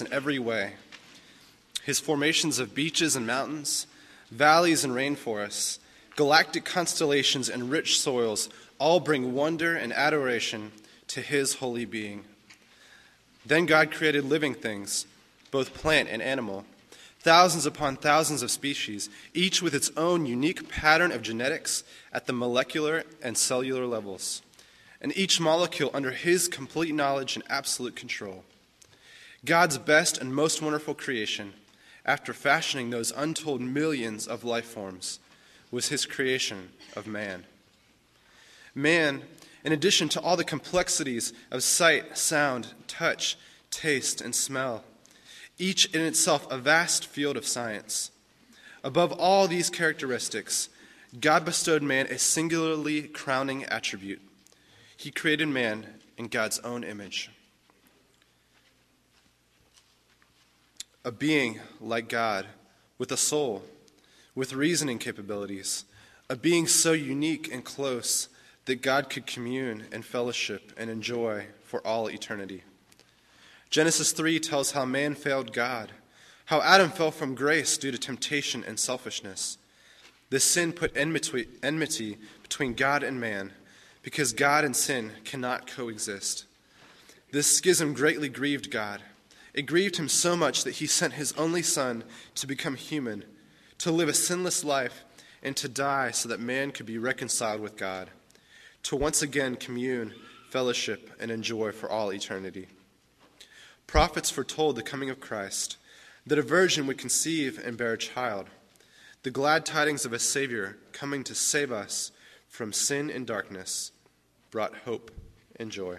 in every way. His formations of beaches and mountains, valleys and rainforests, galactic constellations and rich soils all bring wonder and adoration to his holy being. Then God created living things, both plant and animal, thousands upon thousands of species, each with its own unique pattern of genetics at the molecular and cellular levels, and each molecule under his complete knowledge and absolute control. God's best and most wonderful creation, after fashioning those untold millions of life forms, was his creation of man. Man, in addition to all the complexities of sight, sound, touch, taste, and smell, each in itself a vast field of science. Above all these characteristics, God bestowed man a singularly crowning attribute. He created man in God's own image. A being like God, with a soul, with reasoning capabilities, a being so unique and close that God could commune and fellowship and enjoy for all eternity. Genesis 3 tells how man failed God, how Adam fell from grace due to temptation and selfishness. This sin put enmity, between God and man because God and sin cannot coexist. This schism greatly grieved God it grieved him so much that he sent his only Son to become human, to live a sinless life, and to die so that man could be reconciled with God, to once again commune, fellowship, and enjoy for all eternity. Prophets foretold the coming of Christ, that a virgin would conceive and bear a child, the glad tidings of a Savior coming to save us from sin and darkness brought hope and joy.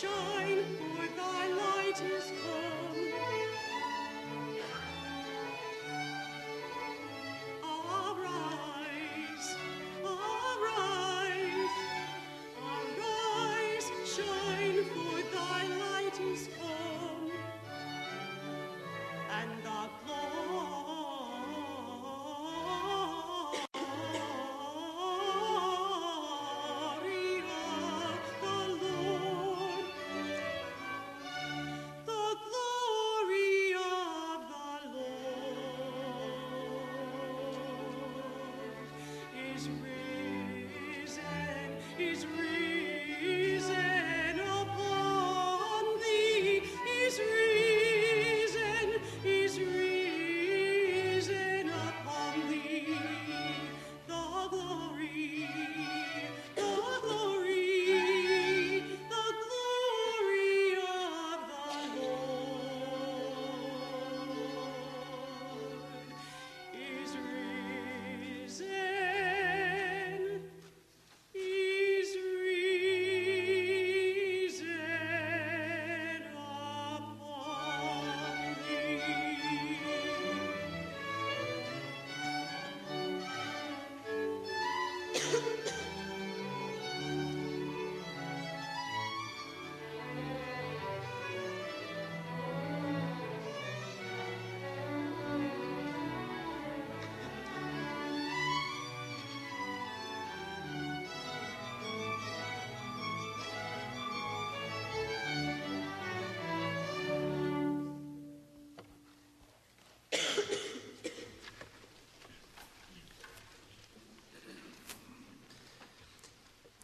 sure.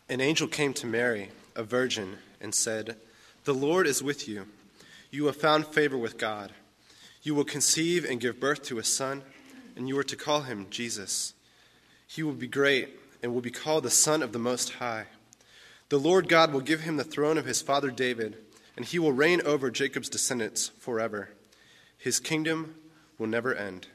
An angel came to Mary, a virgin, and said, The Lord is with you. You have found favor with God. You will conceive and give birth to a son, and you are to call him Jesus. He will be great and will be called the Son of the Most High. The Lord God will give him the throne of his father David, and he will reign over Jacob's descendants forever. His kingdom will never end.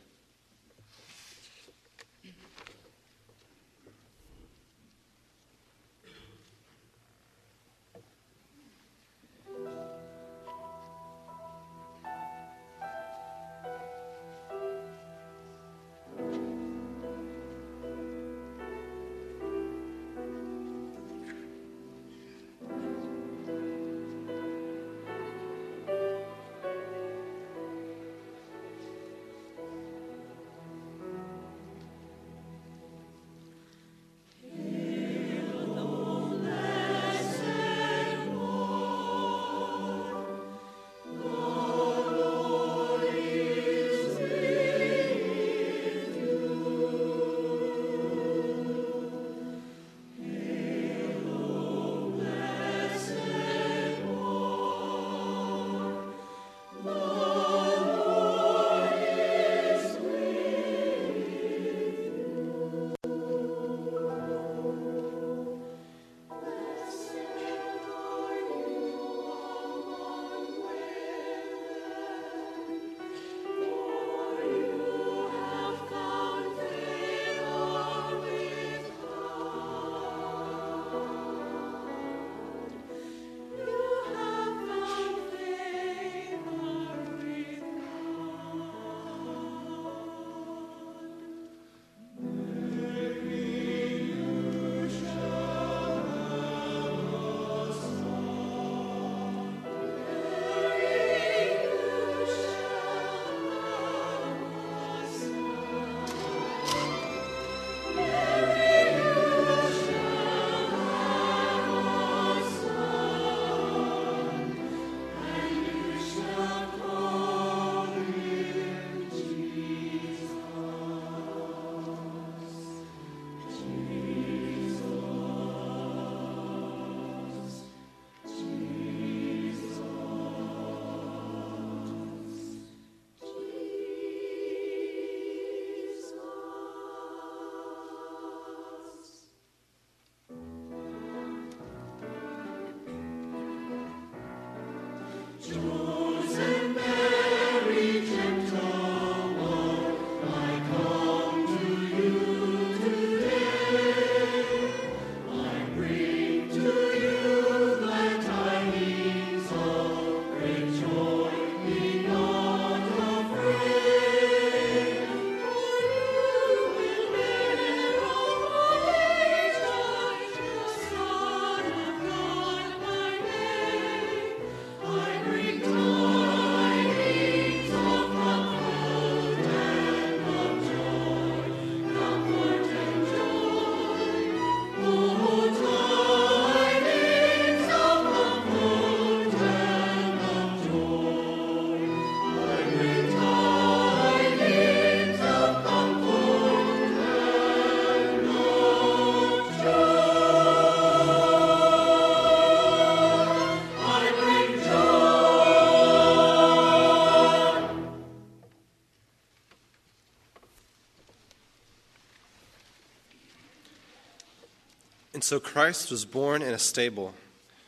So Christ was born in a stable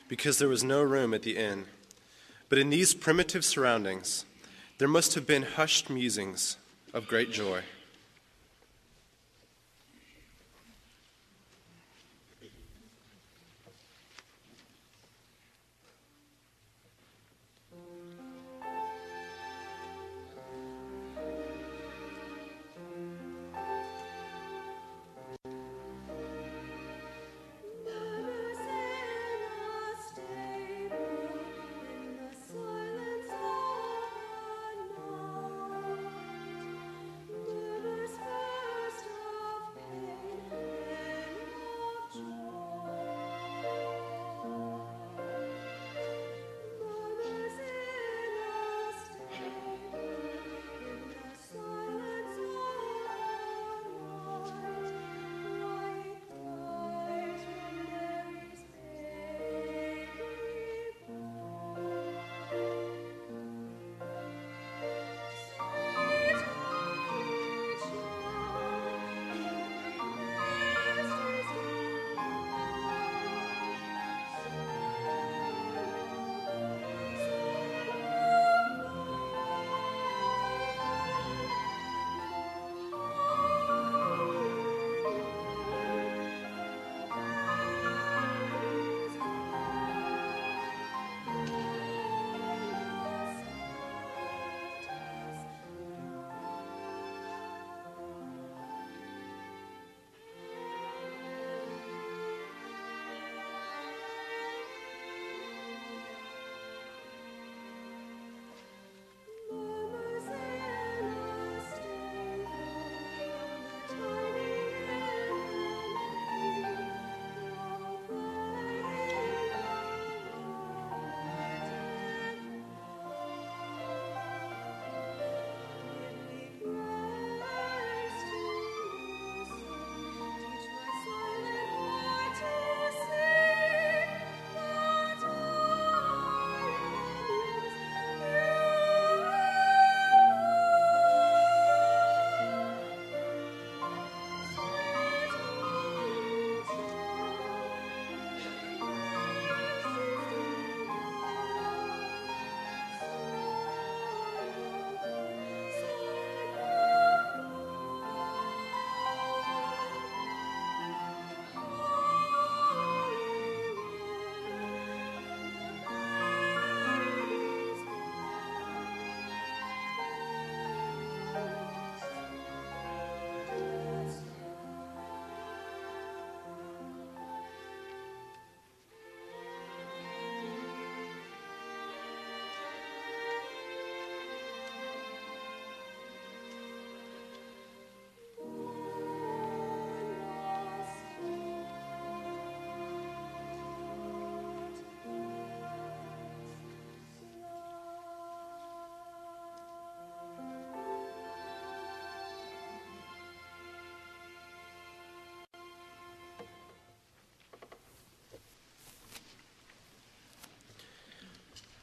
because there was no room at the inn. But in these primitive surroundings, there must have been hushed musings of great joy.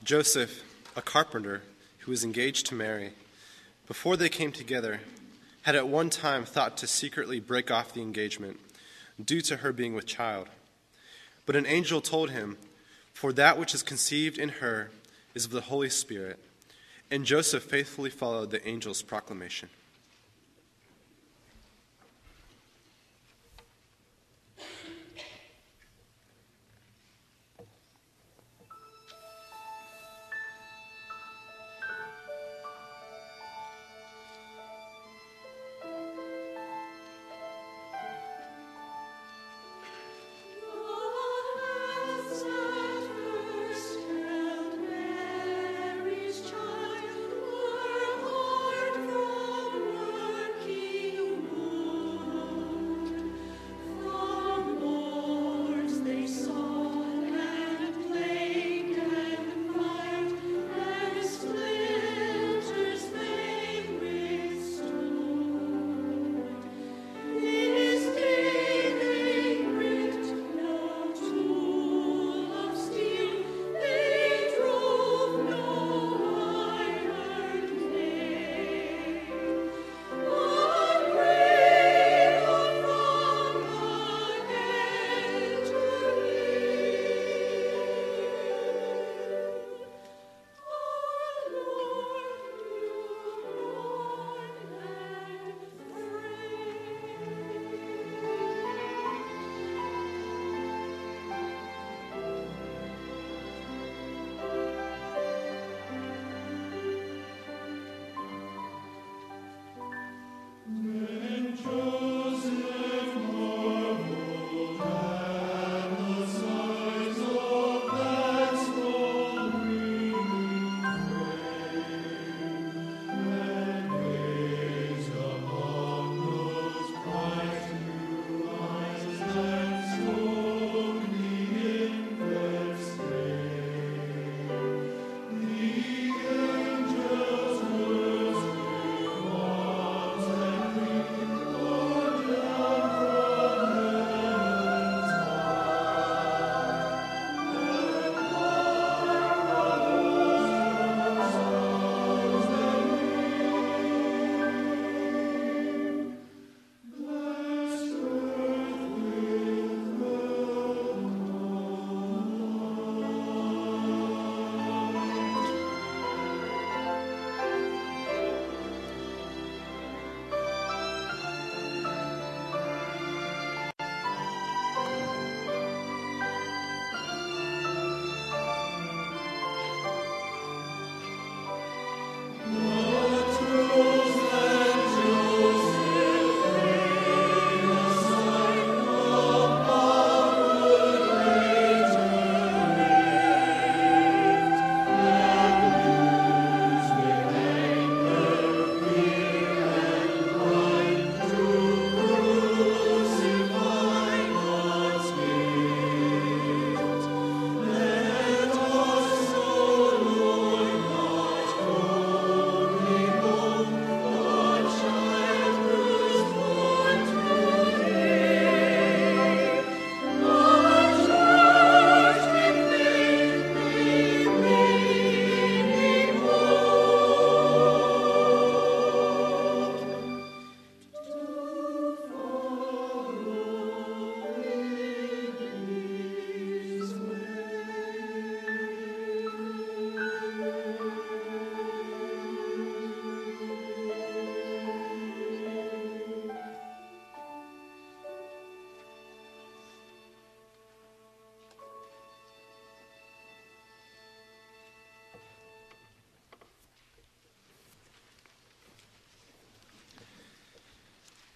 Joseph, a carpenter who was engaged to Mary, before they came together, had at one time thought to secretly break off the engagement due to her being with child. But an angel told him, For that which is conceived in her is of the Holy Spirit. And Joseph faithfully followed the angel's proclamation.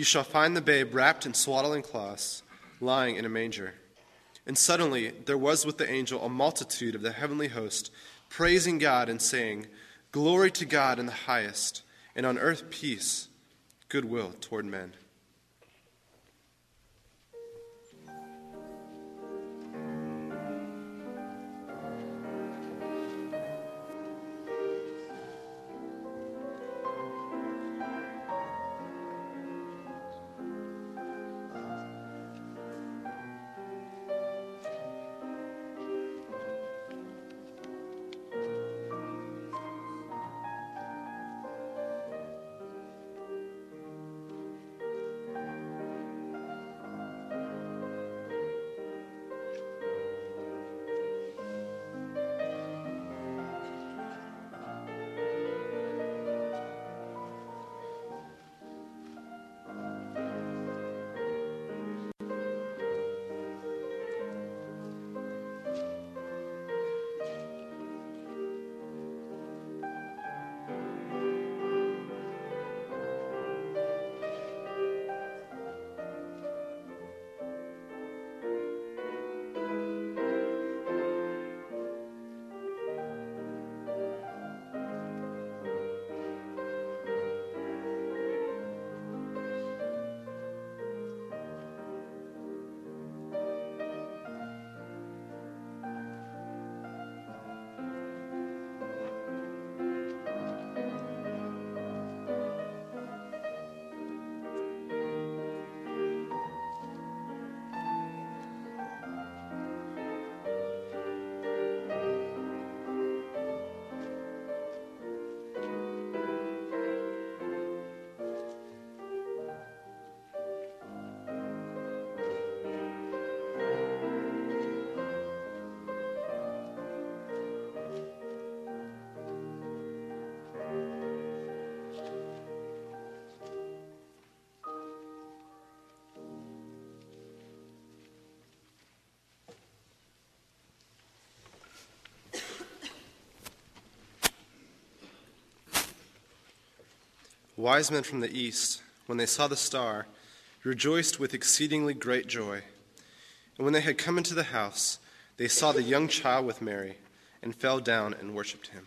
you shall find the babe wrapped in swaddling cloths, lying in a manger. And suddenly there was with the angel a multitude of the heavenly host, praising God and saying, Glory to God in the highest, and on earth peace, goodwill toward men. Wise men from the east, when they saw the star, rejoiced with exceedingly great joy. And when they had come into the house, they saw the young child with Mary, and fell down and worshipped him.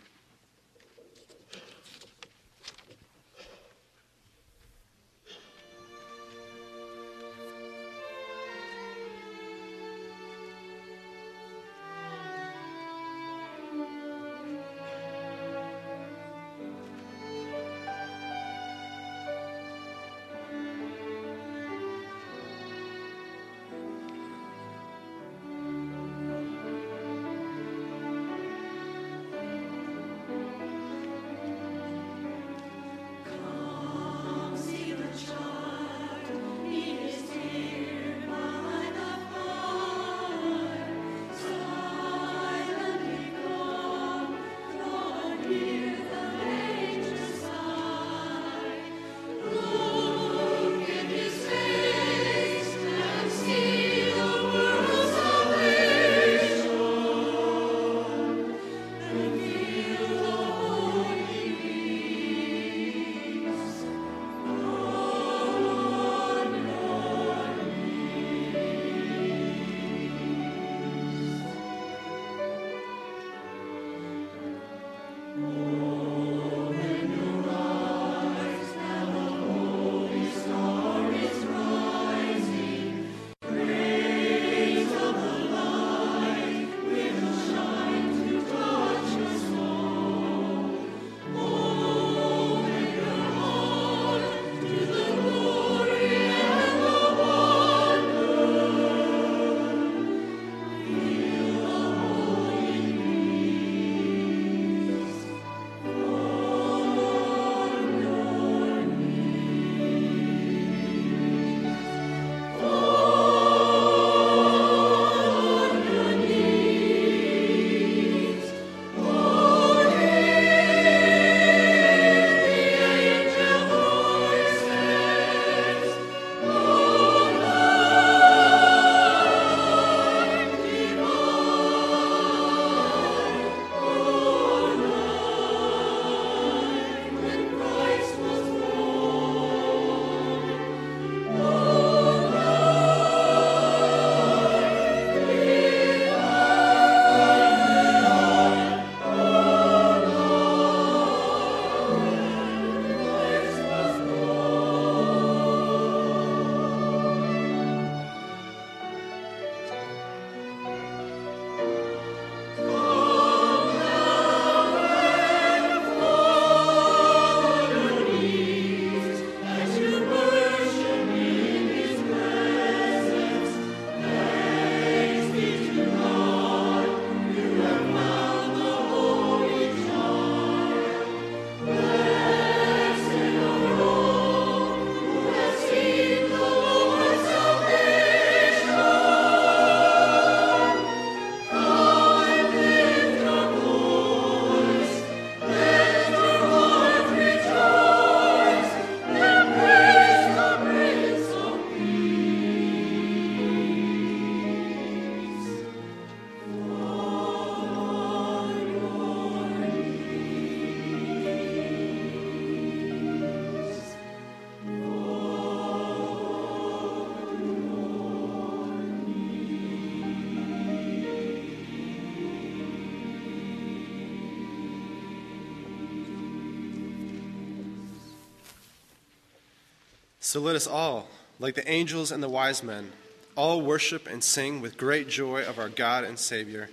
So let us all, like the angels and the wise men, all worship and sing with great joy of our God and Savior,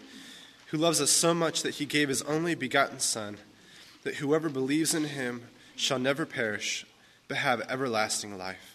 who loves us so much that he gave his only begotten Son, that whoever believes in him shall never perish, but have everlasting life.